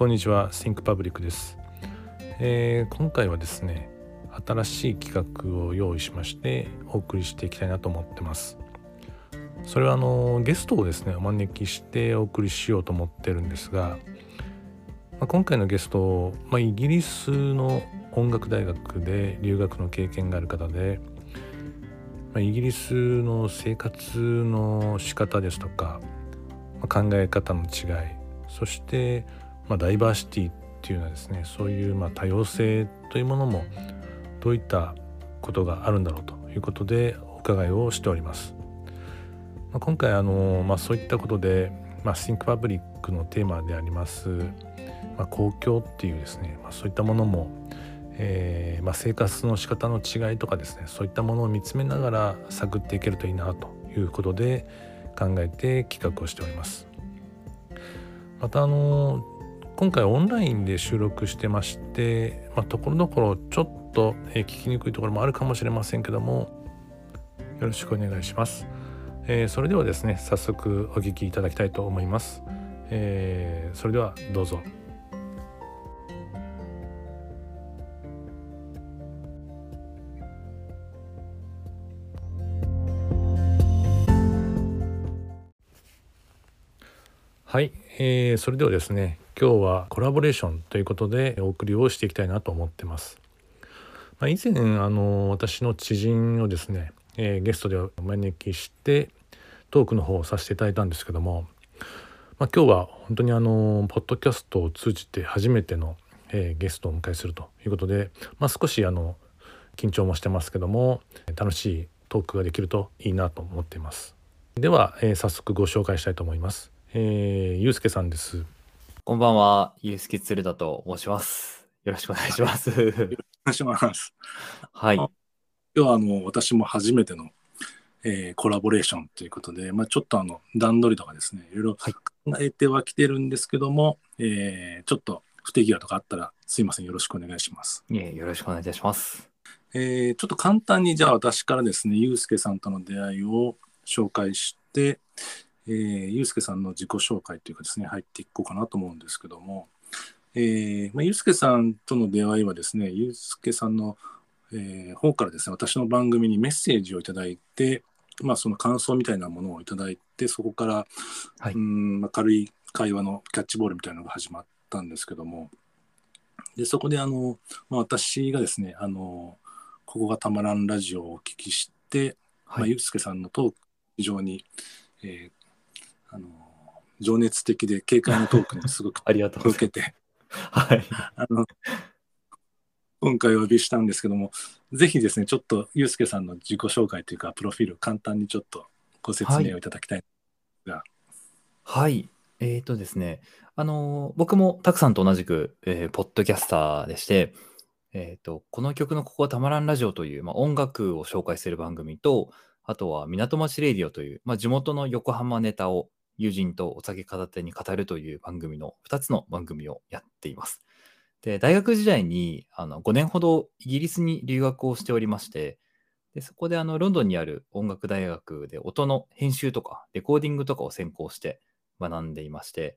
こんにちは Think Public です、えー、今回はですね新しい企画を用意しましてお送りしていきたいなと思ってます。それはあのゲストをですねお招きしてお送りしようと思ってるんですが、まあ、今回のゲスト、まあ、イギリスの音楽大学で留学の経験がある方で、まあ、イギリスの生活の仕方ですとか、まあ、考え方の違いそして、まあ、ダイバーシティっていうのはですねそういうま多様性というものもどういったことがあるんだろうということでお伺いをしております。まあ、今回あの、まあ、そういったことで、まあ、Think Public のテーマであります、まあ、公共っていうですね、ま、そういったものも、えーま、生活の仕方の違いとかですねそういったものを見つめながら探っていけるといいなということで考えて企画をしております。またあの今回オンラインで収録してまして、まあ、ところどころちょっと、聞きにくいところもあるかもしれませんけどもよろしくお願いします。えー、それではですね早速お聞きいただきたいと思います、えー、それではどうぞ。はい、えー、それではですね今日はコラボレーションということでお送りをしていきたいなと思ってます。まあ、以前あの私の知人をですね、えー、ゲストでお招きしてトークの方をさせていただいたんですけども、まあ、今日は本当にあのポッドキャストを通じて初めての、えー、ゲストをお迎えするということで、まあ、少しあの緊張もしてますけども楽しいトークができるといいなと思っていますでは、えー、早速ご紹介したいと思います、えー、ゆうすけさんです。こんばんはゆうすけつるだと申します。よろしくお願いします、よろしくお願いします。はい。今日はあの私も初めてのえー、コラボレーションということで、まあ、ちょっとあの段取りとかですねいろいろ考えてはきてるんですけども、はい、えー、ちょっと不手際とかあったらすいませんよろしくお願いします。いえよろしくお願いいたします。えー、ちょっと簡単にじゃあ私からですねゆうすけさんとの出会いを紹介して、えー、ゆうすけさんの自己紹介というかですね入っていこうかなと思うんですけども、えーまあ、ゆうすけさんとの出会いはですねゆうすけさんのえー、方からですね私の番組にメッセージをいただいて、まあ、その感想みたいなものをいただいてそこから、はい、うんまあ、軽い会話のキャッチボールみたいなのが始まったんですけども。でそこであの、まあ、私がですねあの「ここがたまらんラジオ」をお聞きして、はい、まあ、ゆうすけさんのトーク非常に、えー、あの情熱的で軽快なトークにすごくありがとう受けて、はい、あの今回お呼びしたんですけども、ぜひですね、ちょっとユうスケさんの自己紹介というか、プロフィール、簡単にちょっとご説明をいただきたいが。はい。えっ、ー、とですね、あのー、僕もたくさんと同じく、えー、ポッドキャスターでして、えっ、と、この曲のここはたまらんラジオという、まあ、音楽を紹介する番組と、あとは港町レディオという、まあ、地元の横浜ネタを友人とお酒片手に語るという番組の2つの番組をやっています。で、大学時代にあの5年ほどイギリスに留学をしておりまして、でそこであのロンドンにある音楽大学で音の編集とかレコーディングとかを専攻して学んでいまして、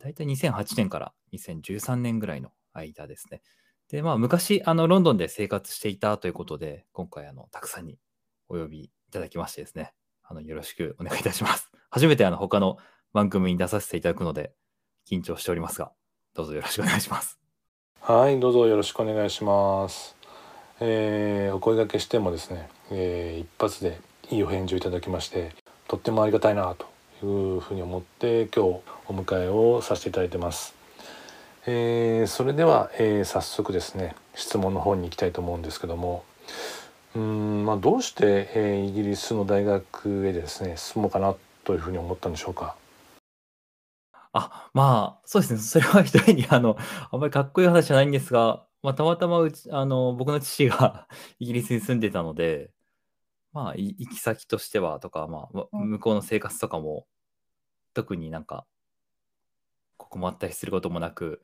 大体2008年から2013年ぐらいの間ですね。で、まあ昔あのロンドンで生活していたということで、今回あのたくさんにお呼びいただきましてですね、あのよろしくお願いいたします。初めてあの他の番組に出させていただくので緊張しておりますが、どうぞよろしくお願いします。はいどうぞよろしくお願いします、えー、お声掛けしてもですね、えー、一発でいいお返事をいただきましてとってもありがたいなというふうに思って今日お迎えをさせていただいてます、えー、それでは、えー、早速ですね質問の方に行きたいと思うんですけどもうんまあどうして、えー、イギリスの大学へですね進もうかなというふうに思ったんでしょうか？あ、まあ、そうですね。それは 一重にあの、あんまりかっこいい話じゃないんですが、まあ、たまたまうちあの、僕の父が イギリスに住んでたので、まあ、行き先としてはとか、まあ、向こうの生活とかも、特になんか、困ったりすることもなく、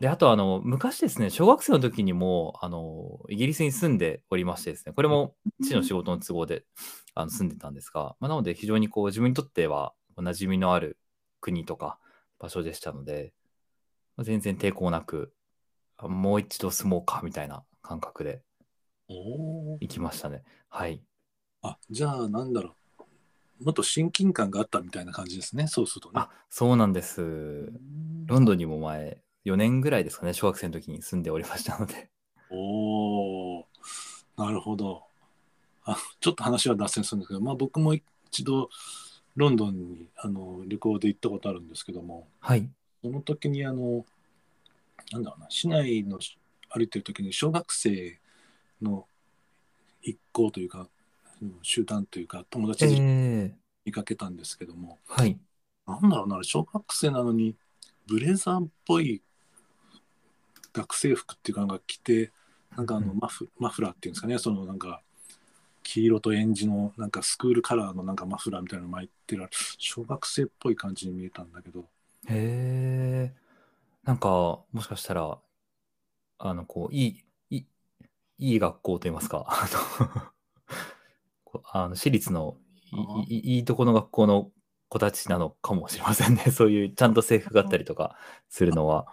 で、あとあの、昔ですね、小学生の時にも、あの、イギリスに住んでおりましてですね、これも父の仕事の都合であの住んでたんですが、まあ、なので非常にこう自分にとってはお馴染みのある国とか、場所でしたので、全然抵抗なく、あもう一度住もうかみたいな感覚で行きましたね。はい。あ、じゃあ、なんだろう。もっと親近感があったみたいな感じですね。そうするとね。あ、そうなんです。うんロンドンにも前、4年ぐらいですかね、小学生の時に住んでおりましたので。おーなるほど。あちょっと話は脱線するんですけど、まあ、僕も一度ロンドンにあの旅行で行ったことあるんですけども、はい。その時にあの、なんだろうな、市内の歩いてる時に小学生の一行というか、うん集団というか、友え達でー、見かけたんですけども、はい。なんだろうな、小学生なのに、ブレザーっぽい学生服っていうかなんか着て、なんかあのうん。マフ,、マフラーっていうんですかね、そのなんか、黄色とえんじのなんかスクールカラーのなんかマフラーみたいなの巻いてる、小学生っぽい感じに見えたんだけど、へえ。なんか、もしかしたら、あの、こう、いい、いい、いい学校といいますか、あの 私立のいいいいとこの学校の子たちなのかもしれませんね。そういう、ちゃんと制服があったりとかするのは。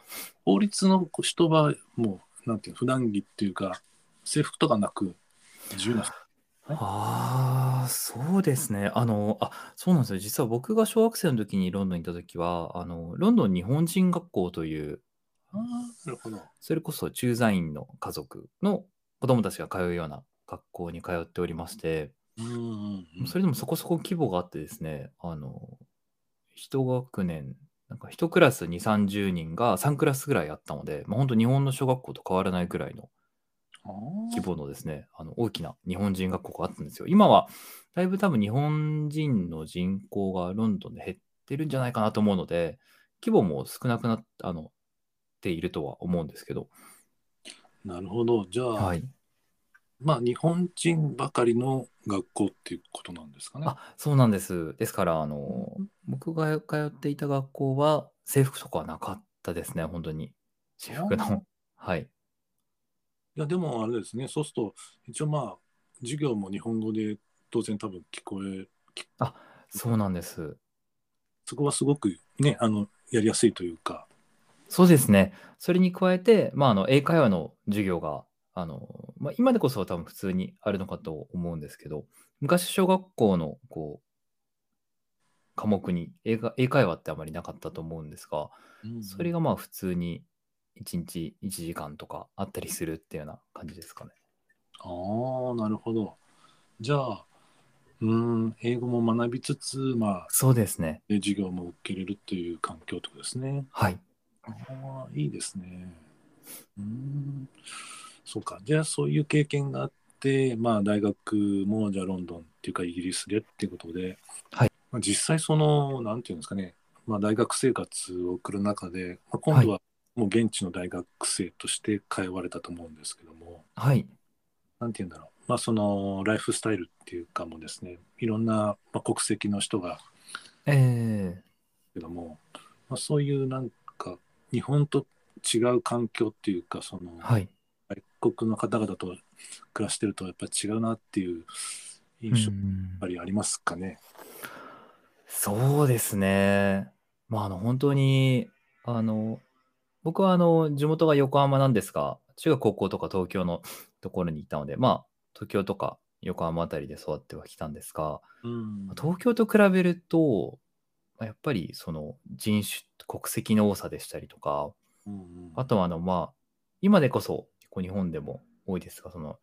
法律の人はもう、なんていうの、普段着っていうか、制服とかなく、自由な、ああ、そうですね。あの、あ、そうなんですよ。実は僕が小学生の時にロンドンに行った時は、あの、ロンドン日本人学校という、ああ、なるほど。それこそ駐在員の家族の子供たちが通うような学校に通っておりまして、うんうんうん、それでもそこそこ規模があってですね、あの、一学年、なんか一クラス2、30人が3クラスぐらいあったので、まあ、本当日本の小学校と変わらないぐらいの規模のですね、あの大きな日本人学校があったんですよ。今はだいぶ多分日本人の人口がロンドンで減ってるんじゃないかなと思うので、規模も少なくなっあのているとは思うんですけど、なるほど。じゃあ、はい。まあ、日本人ばかりの学校っていうことなんですかね。あ、そうなんです。ですから、あの、僕が通っていた学校は制服とかはなかったですね、本当に。制服の。はい。いや、でもあれですね、そうすると、一応まあ、授業も日本語で当然多分聞こえ、そうなんです。そこはすごくね、あの、やりやすいというか、そうですね。それに加えて、まあ、あの英会話の授業が、あのまあ、今でこそ多分普通にあるのかと思うんですけど、昔小学校のこう科目に英会英会話ってあまりなかったと思うんですが、それがまあ普通に1日1時間とかあったりするっていうような感じですかね。ああ、なるほど。じゃあ、うーん、英語も学びつつ、まあ、そうですね。で授業も受けれるという環境ってことですね。はい。ああ、いいですね。うーん、そうか。じゃあ、そういう経験があって、まあ、大学も、じゃあ、ロンドンっていうか、イギリスでっていうことで、はいまあ、実際、その、なんていうんですかね、まあ、大学生活を送る中で、まあ、今度はもう現地の大学生として通われたと思うんですけども、はい。なんて言うんだろう。まあ、その、ライフスタイルっていうかもですね、いろんな、まあ、国籍の人がえけども、まあ、そういうなんか日本と違う環境っていうかそのー、はい。外国の方々と暮らしてるとやっぱり違うなっていう印象やっうんぱりありますかね。そうですね。まあ、あの、本当に、あの、僕はあの、地元が横浜なんですが、中学高校とか東京のところにいたので、まあ、東京とか横浜あたりで育ってはきたんですが、うん東京と比べると、まあやっぱりその人種、国籍の多さでしたりとか、うんあとはあの、まあ、今でこそ、こう日本でも多いですが、その、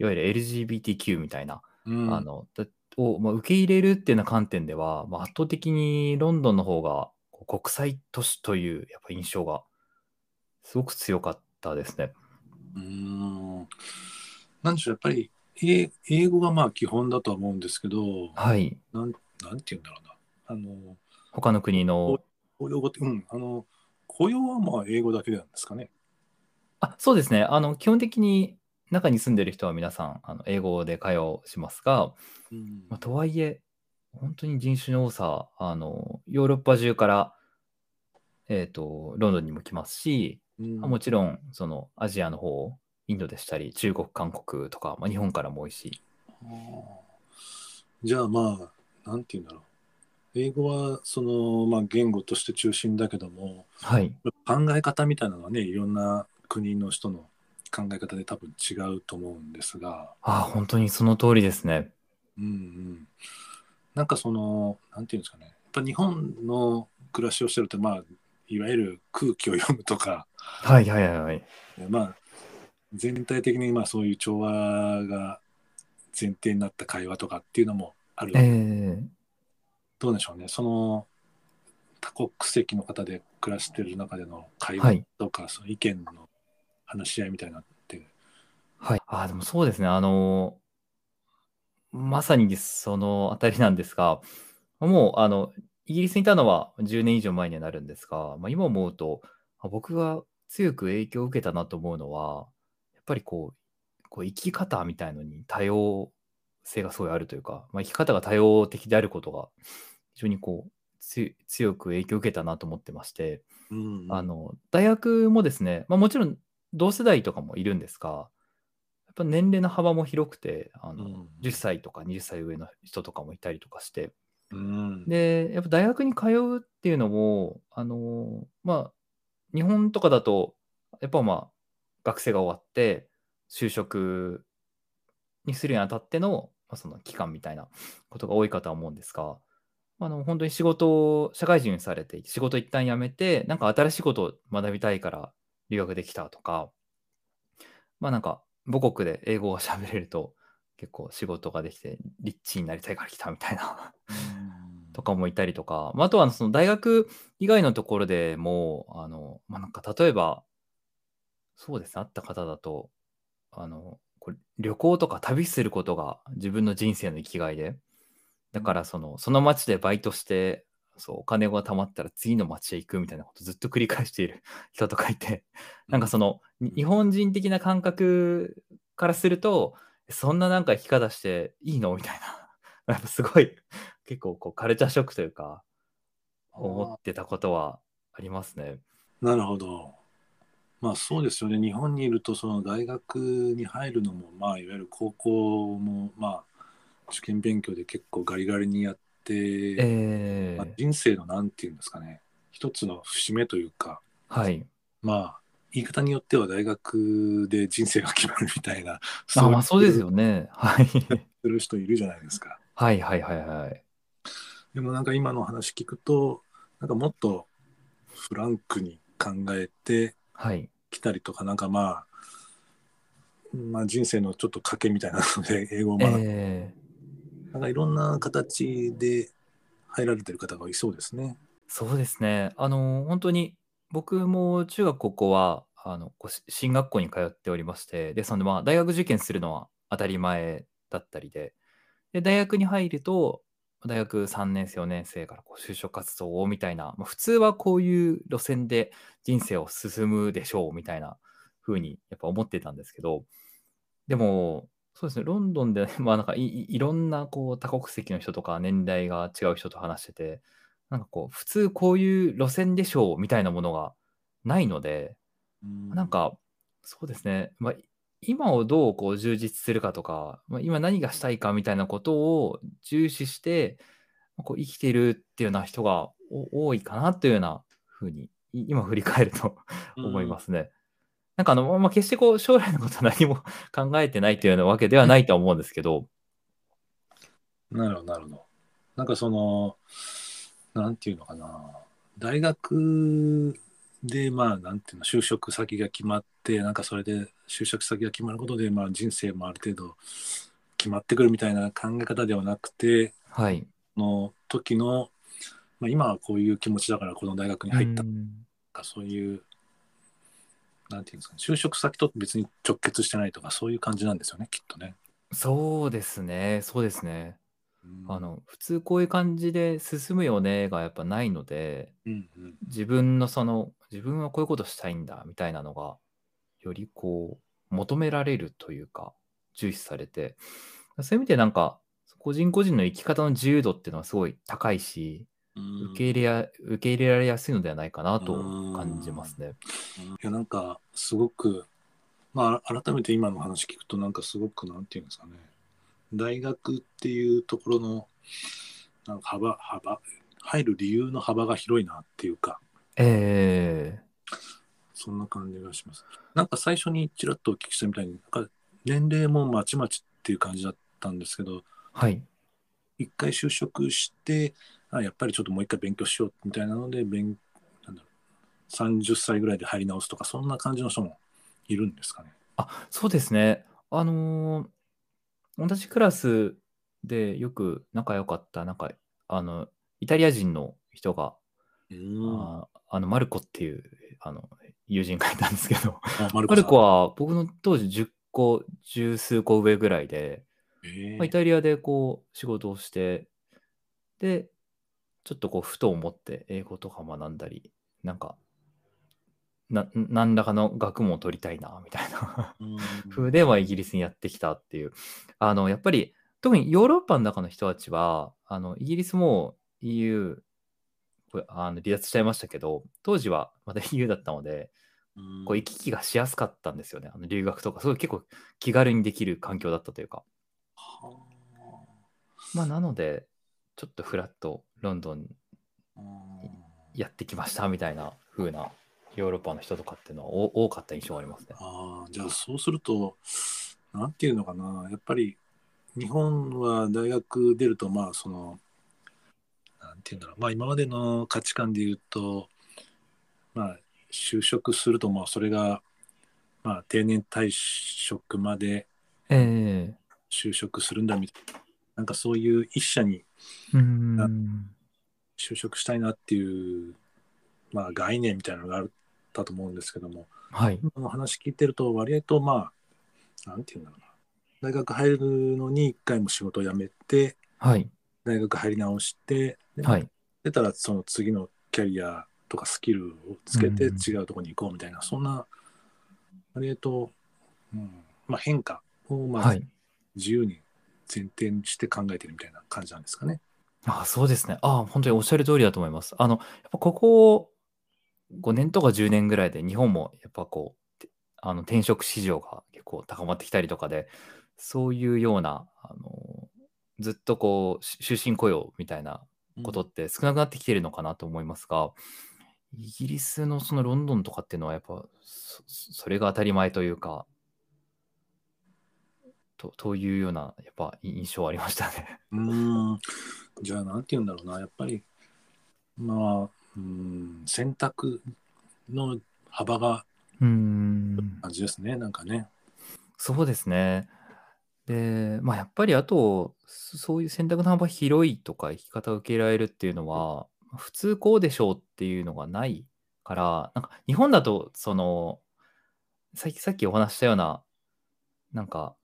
いわゆる LGBTQ みたいな、うんあのだを、まあ、受け入れるっていうような観点では、まあ、圧倒的にロンドンの方が国際都市というやっぱ印象がすごく強かったですね。うんなんでしょうやっぱり英英語がまあ基本だとは思うんですけどはい。なんなんて言うんだろうなあの他の国の、公用語ってうんあの雇用はまあ英語だけなんですかね。あそうですね。あの基本的に中に住んでる人は皆さんあの英語で会話をしますが、うんまあ、とはいえ、本当に人種の多さ、あのヨーロッパ中から、えー、とロンドンにも来ますし、うんもちろんそのアジアの方、インドでしたり、中国、韓国とか、まあ、日本からも多いし、じゃあまあ、なんて言うんだろう。英語はその、まあ、言語として中心だけどもはい。考え方みたいなのはねいろんな国の人の考え方で多分違うと思うんですが、ああ、本当にその通りですね。うんうん、なんかそのなんていうんですかね。やっぱ日本の暮らしをしてるとまあいわゆる空気を読むとか、はいはいはいはい。まあ、全体的にまあそういう調和が前提になった会話とかっていうのもある、ええ。どうでしょうね。その多国籍の方で暮らしてる中での会話はい。とか、その意見の話し合いみたいなのって、はい。ああ、でもそうですね。あの、まさにそのあたりなんですが、もう、あの、イギリスにいたのは10年以上前にはなるんですが、まあ、今思うと、あ僕が強く影響を受けたなと思うのは、やっぱりこう、こう生き方みたいのに多様性がすごいあるというか、まあ、生き方が多様的であることが、非常にこう、つ強く影響を受けたなと思ってまして、うんうんあの、大学もですね、まあ、もちろん同世代とかもいるんですが、やっぱ年齢の幅も広くて、あのうん。10歳とか20歳上の人とかもいたりとかして、うん。で、やっぱ大学に通うっていうのも、あの、まあ、日本とかだと、やっぱまあ、学生が終わって、就職にするにあたっての、まあ、その期間みたいなことが多いかとは思うんですが、あの本当に仕事を、社会人されて、仕事一旦辞めて、なんか新しいことを学びたいから留学できたとか、まあなんか母国で英語が喋れると結構仕事ができて、リッチになりたいから来たみたいな。とかもいたりとか、まあ、あとはその大学以外のところでも、あの、まあ、なんか例えば、そうですね、あった方だと、あの、これ旅行とか旅することが自分の人生の生きがいで、だからその、その町でバイトして、そう、お金が貯まったら次の町へ行くみたいなことをずっと繰り返している 人とかいて、なんかその、に日本人的な感覚からすると、そんななんか生き方していいのみたいな。やっぱすごい、結構こうカルチャーショックというか、思ってたことはありますね。なるほど。まあそうですよね。日本にいると、その大学に入るのも、まあいわゆる高校も、まあ受験勉強で結構ガリガリにやって、えまあ、人生のなんていうんですかね、一つの節目というか、はい。まあ言い方によっては大学で人生が決まるみたいな、あ、まあそうですよ。よね。はい。する人いるじゃないですか。はいはいはいはい。でもなんか今の話聞くと、なんかもっとフランクに考えて、はい。来たりとか、なんかまあ、まあ人生のちょっと賭けみたいなので、英語を学ぶ、えー、なんかいろんな形で入られてる方がいそうですね。そうですね。あの、本当に僕も中学高校は、あの、こう進学校に通っておりまして、で、そのまあ大学受験するのは当たり前だったりで、で、大学に入ると、大学3年生、4年生からこう就職活動をみたいな、まあ、普通はこういう路線で人生を進むでしょうみたいな風にやっぱ思ってたんですけど、でも、そうですね、ロンドンで、まあなんかいいいろんなこう多国籍の人とか年代が違う人と話してて、なんかこう、普通こういう路線でしょうみたいなものがないので、なんか、そうですね、まあ、今をどうこう充実するかとか、まあ、今何がしたいかみたいなことを重視して、まあこう生きているっていうような人がお多いかなというようなふうに、い今振り返ると 思いますね。なんかあの、まあ、決してこう将来のことは何も 考えてないというようなわけではないとは思うんですけど、なるほど、なるほど。なんかその、なんていうのかな、大学で、まあ、なんていうの、就職先が決まって、なんかそれで就職先が決まることで、まあ、人生もある程度決まってくるみたいな考え方ではなくて、はい。の時の、まあ、今はこういう気持ちだからこの大学に入ったとうんか、そういう、なんていうんですかね、就職先と別に直結してないとか、そういう感じなんですよね、きっとね。そうですね、そうですね。うん。あ、の、普通こういう感じで進むよねがやっぱないので、うんうん、自分のその、自分はこういうことしたいんだみたいなのが、よりこう、求められるというか、重視されて、そういう意味でなんか、個人個人の生き方の自由度っていうのはすごい高いし、受け入れや、受け入れられやすいのではないかなと感じますね。いやなんかすごくまあ改めて今の話聞くとなんかすごくなんていうんですかね大学っていうところのなんか幅幅入る理由の幅が広いなっていうか、えそんな感じがします。なんか最初にちらっとお聞きしたみたいに、なんか年齢もまちまちっていう感じだったんですけど、ー、はい。一回就職して、あやっぱりちょっともう一回勉強しようみたいなので、勉なんだろう30歳ぐらいで入り直すとか、そんな感じの人もいるんですかね。あ、そうですね。あのー同じクラスでよく仲良かった、なんか、あの、イタリア人の人が、ああの、マルコっていう、あの、友人がいたんですけど、あマルコは、は僕の当時10個、十数個上ぐらいで、イタリアでこう仕事をして、で、ちょっとこう、ふと思って英語とか学んだり、なんか、な何らかの学問を取りたいな、みたいな風で、まあ、イギリスにやってきたっていう。あの、やっぱり、特にヨーロッパの中の人たちは、あの、イギリスも EU、これあの離脱しちゃいましたけど、当時はまだ EU だったので、こう行き来がしやすかったんですよね。あの留学とか、すごい結構気軽にできる環境だったというか。まあ、なので、ちょっとフラッとロンドンやってきましたみたいな風なヨーロッパの人とかっていうのはお多かった印象がありますね。ああ、じゃあそうすると、なんていうのかな、やっぱり日本は大学出ると、まあその、なんていうんだろう、まあ今までの価値観で言うと、まあ就職すると、まあそれが、まあ定年退職までえ就職するんだみたいな、なんかそういう一社にえうーん。就職したいなっていう、まあ概念みたいなのがあったと思うんですけども、はい。この話聞いてると、割合とまあ、なんていうんだろうな。大学入るのに一回も仕事を辞めて、はい。大学入り直して、ではい。出たらその次のキャリアとかスキルをつけてうん違うところに行こうみたいな、そんな、割と、うんまあ、変化をまあはい。自由に前提にして考えてるみたいな感じなんですかね。あそうですね。あ本当におっしゃる通りだと思います。あの、やっぱここ5年とか10年ぐらいで日本もやっぱこう、てあの転職市場が結構高まってきたりとかで、そういうような、あの、ずっとこう、し終身雇用みたいなことって少なくなってきてるのかなと思いますが、イギリスのそのロンドンとかっていうのはやっぱそそれが当たり前というか、とというようなやっぱ印象ありましたね。うーん。じゃあ、なんて言うんだろうな。やっぱり、まあ、うん、選択の幅がうーん。感じですね。なんかね。そうですね。で、まあやっぱりあと、そそういう選択の幅広いとか生き方を受けられるっていうのは、普通こうでしょうっていうのがないから、なんか日本だと、その、さっきさっきお話ししたような、なんか、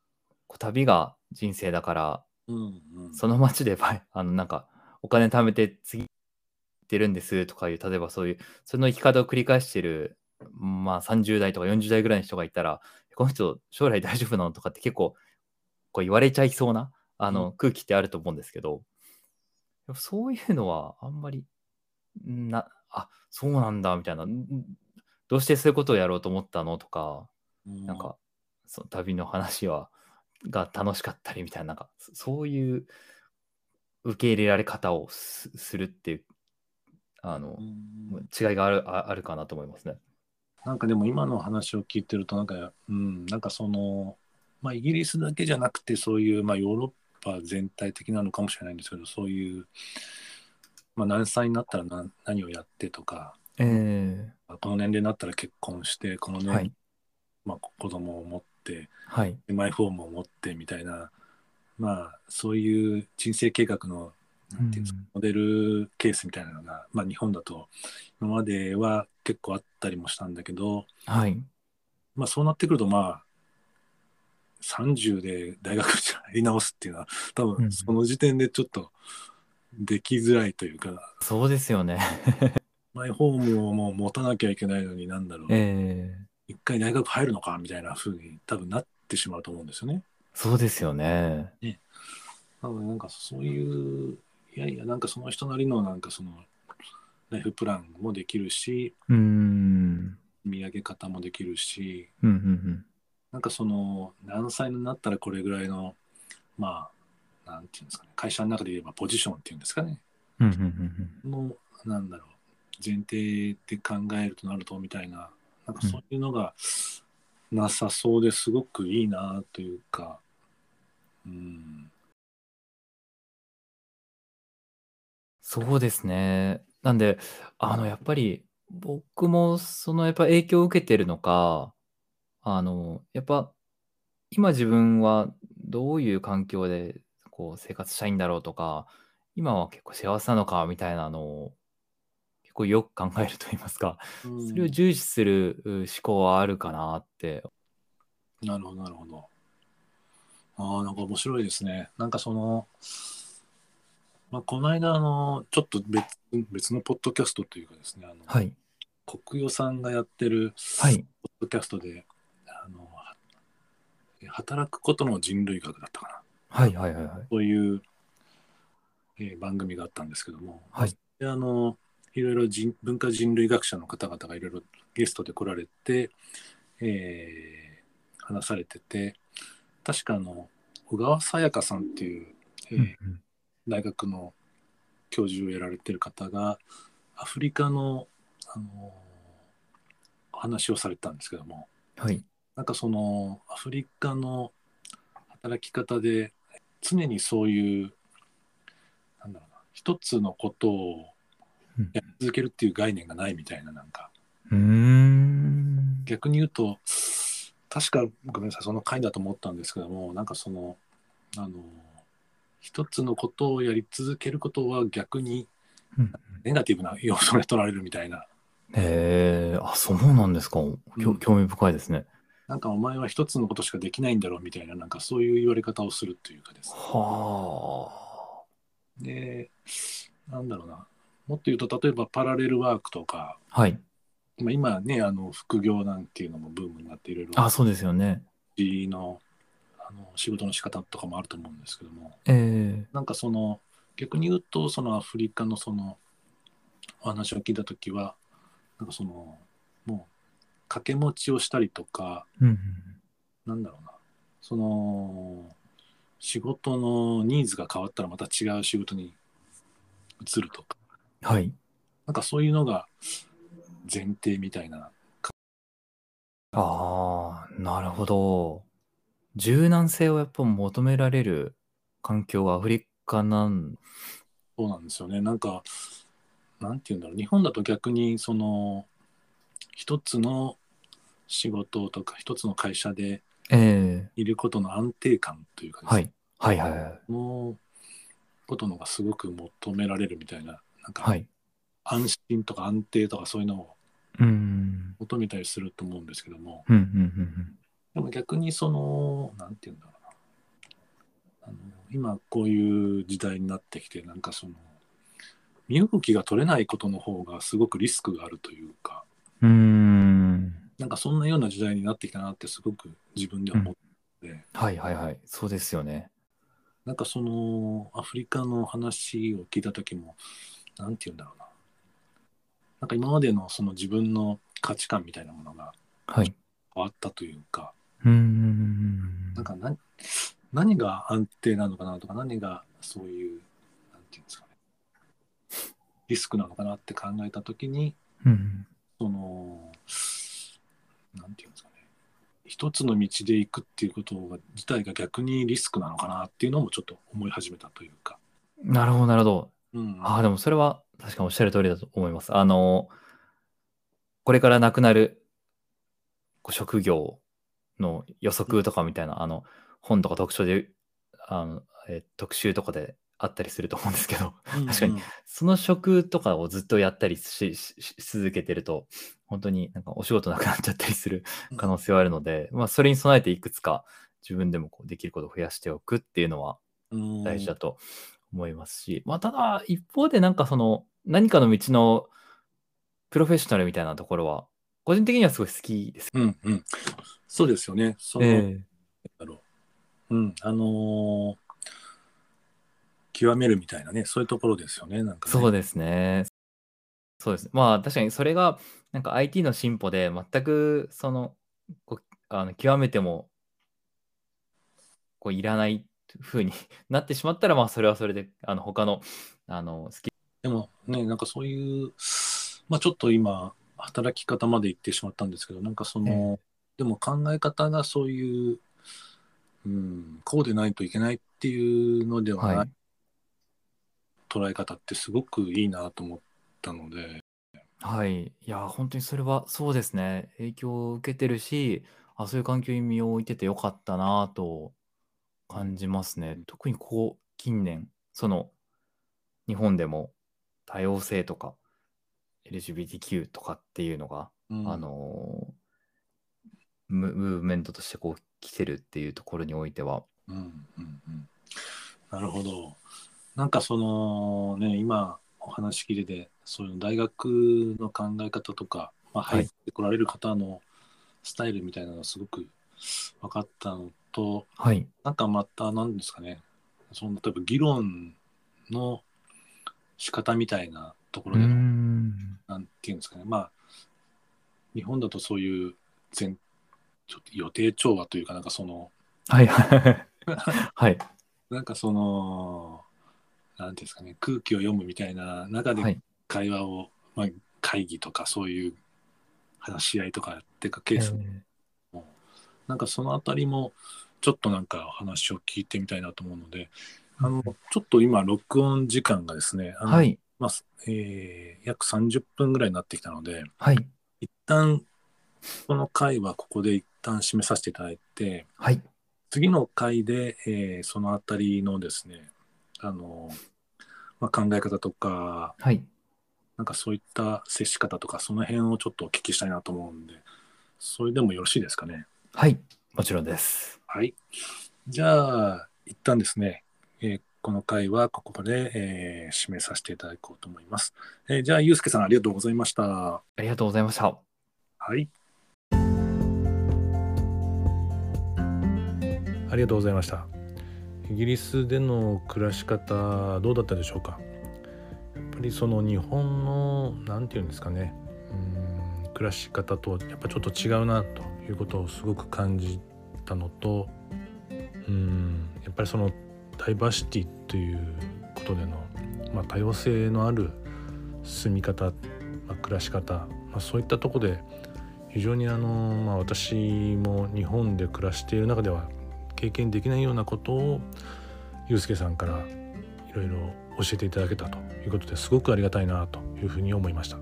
旅が人生だから、うんうん。その街で あのなんかお金貯めて次行ってるんですとかいう例えばそういうその生き方を繰り返してるまあ30代とか40代ぐらいの人がいたらこの人将来大丈夫なのとかって結構こう言われちゃいそうなあの空気ってあると思うんですけど、そういうのはあんまりなあそうなんだみたいな。んどうしてそういうことをやろうと思ったのとかうん。なんか、その旅の話は、が楽しかったりみたいな、なんか、そそういう受け入れられ方をすするっていう、あのう、ん違いがあるああるかなと思いますね。なんかでも今の話を聞いてるとなんか、うん、なんかその、まあ、イギリスだけじゃなくてそういう、まあ、ヨーロッパ全体的なのかもしれないんですけどそういう、まあ、何歳になったら何何をやってとかえこの年齢になったら結婚してこの年、えはい、まあ、子供を持ってはい、マイホームを持ってみたいな、まあ、そういう人生計画のなんていうんですかモデルケースみたいなのが、まあ、日本だと今までは結構あったりもしたんだけど、はい、まあ、そうなってくるとまあ30で大学に入り直すっていうのは多うん。分その時点でちょっとできづらいというか、そうですよね。マイホームをもう持たなきゃいけないのになんだろう、ええ一回大学入るのかみたいな風に多分なってしまうと思うんですよね。そうですよね。なのでなんかそういういやいやなんかその人なりのなんかそのライフプランもできるしうーん、見上げ方もできるしうん、うん、うん。なんかその何歳になったらこれぐらいのまあなんていうんですかね会社の中で言えばポジションっていうんですかねうんうんうんの、なんだろう、前提で考えるとなるとみたいな、なんかそういうのがなさそうですごくいいなというか、うん、そうですね。なんで、あの、やっぱり僕もそのやっぱ影響を受けてるのか、あの、やっぱ今自分はどういう環境でこう生活したいんだろうとか、今は結構幸せなのかみたいなのを結構よく考えると言いますか、うんそれを重視するう思考はあるかなって。なるほど、なるほど。ああ、なんか面白いですね。なんかその、まあ、この間、あの、ちょっと別別のポッドキャストというかですね、あの、はい。国代さんがやってるはい。ポッドキャストで、あの、は働くことの人類学だったかな。はいはいはいはい。そういう、えー番組があったんですけども、はいであのいろいろ人文化人類学者の方々がいろいろゲストで来られて、えー話されてて確かあの小川さやかさんっていう、えーうんうん大学の教授をやられてる方がアフリカの、あのお話をされてたんですけどもはい。なんかそのアフリカの働き方で常にそういうなんだろうな一つのことをうんやり続けるっていう概念がないみたいななんか。うーん。逆に言うと確かごめんなさいその回だと思ったんですけどもなんかそのあの一つのことをやり続けることは逆にうん。ネガティブな要素で取られるみたいな。へえ、あ、そうなんですか。興味深いですね。なんかお前は一つのことしかできないんだろうみたいななんかそういう言われ方をするというかですね。はで、なんだろうな、もっと言うと、例えばパラレルワークとか、あ。はい。まあ、今ね、あの副業なんていうのもブームになっていろいろ、あ、そうですよね。のあの仕事の仕方とかもあると思うんですけども、えなんかその、逆に言うと、そのアフリカのそのお話を聞いたときは、なんかその、もう掛け持ちをしたりとか、えうんうん。なんだろうな、その、仕事のニーズが変わったらまた違う仕事に移るとか、はい。なんかそういうのが前提みたいな。ああ、なるほど。柔軟性をやっぱ求められる環境がアフリカなん。そうなんですよね。なんか、なんて言うんだろう。日本だと逆に、その、一つの仕事とか、一つの会社でええいることの安定感というかですね、はい。はいはいはい。そのことのがすごく求められるみたいな、なんかはい。安心とか安定とかそういうのをうん。求めたりすると思うんですけども、うんうんうんでも逆にその、なんて言うんだろうな。あの今こういう時代になってきて、なんかその、身動きが取れないことの方がすごくリスクがあるというか、うん。なんかそんなような時代になってきたなってすごく自分では思って、はいはいはい。そうですよね。なんかそのアフリカの話を聞いた時も、なんて言うんだろうな。なんか今までのその自分の価値観みたいなものがはい。変わったというか、うんうんうんなんか何何が安定なのかなとか、何がそういう、なんていうんですかね、リスクなのかなって考えたときに、うんうん。その、なんていうんですかね、一つの道で行くっていうことが自体が逆にリスクなのかなっていうのもちょっと思い始めたというか。なるほどなるほど。うん、ああ、でもそれは確かにおっしゃる通りだと思います。あの、これからなくなる職業の予測とかみたいな、あの、本とか特徴で、あの、えー特集とかであったりすると思うんですけど、確かにその職とかをずっとやったりし続けてると、本当になんかお仕事なくなっちゃったりする可能性はあるので、まあ、それに備えていくつか自分でもこうできることを増やしておくっていうのはうん。大事だと思いますし、まあ、ただ一方でなんかその何かの道のプロフェッショナルみたいなところは個人的にはすごい好きです。うんうん。そうですよね。その、えだろう。うん、あのー極めるみたいなね、そういうところですよね。なんかね、そうですね。そうです。まあ確かにそれがなんか IT の進歩で全くそのこうあの極めてもこういらない風に なってしまったらまあそれはそれであの他のあのスキでもね、なんかそういう、まあちょっと今、働き方まで行ってしまったんですけど、なんかその、でも考え方がそういう、うん、こうでないといけないっていうのではない、はい。捉え方ってすごくいいなと思ったので、はい。いや、本当にそれはそうですね。影響を受けてるし、あ、そういう環境に身を置いててよかったなと感じますね。特にここ近年、その日本でも多様性とか LGBTQ とかっていうのが、うんあのムムーブメントとしてこう来てるっていうところにおいては、うんうんうん、なるほど。なんかそのね、今お話聞いてて、そういう大学の考え方とか、まあ、はい入ってこられる方のスタイルみたいなのがすごく分かったのと、はい。なんかまた何ですかね、その例えば議論の仕方みたいなところでの、ん。なんていうんですかね、まあ、日本だとそういう全ちょっと予定調和というか、なんかその、はい。はい。なんかその、なんていうんですかね、空気を読むみたいな中ではい。会話を、まあ、会議とかそういう話し合いとかやってかケース、えなんかそのあたりもちょっとなんか話を聞いてみたいなと思うので、あの、ちょっと今録音時間がですね、あのーはい。まあえー約30分ぐらいになってきたので、はい。一旦この回はここで一旦締めさせていただいて、はい。次の回で、えーそのあたりのですね、あの、まあ、考え方とか、はい。なんかそういった接し方とか、その辺をちょっとお聞きしたいなと思うんで、それでもよろしいですかね？はい。もちろんです。はい。じゃあ、一旦ですね、えーこの回はここで、えー締めさせていただこうと思います。えーじゃあ、ゆうすけさんありがとうございました。ありがとうございました。はい。ありがとうございましたイギリスでの暮らし方どうだったでしょうかやっぱりその日本の何て言うんですかねうん暮らし方とやっぱちょっと違うなということをすごく感じたのとうんやっぱりそのダイバーシティということでの、まあ、多様性のある住み方、まあ、暮らし方、まあ、そういったとこで非常にあの、まあ、私も日本で暮らしている中では経験できないようなことをゆうすけさんからいろいろ教えていただけたということですごくありがたいなというふうに思いました、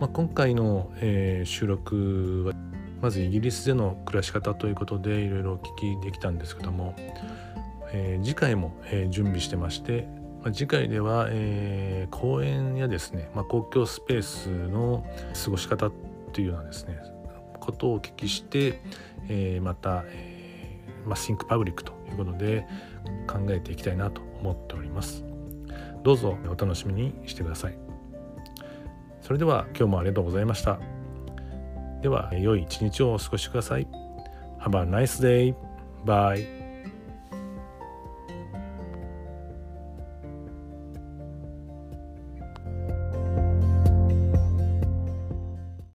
まあ、今回の、えー収録はまずイギリスでの暮らし方ということでいろいろお聞きできたんですけども、えー次回も、えー準備してまして、まあ、次回では、えー公園やですね、まあ、公共スペースの過ごし方というようなですねことをお聞きして、えーまた、えーまあ、Think Public ということで考えていきたいなと思っております。どうぞお楽しみにしてください。それでは今日もありがとうございました。では良い一日をお過ごしください Have a nice day. Bye.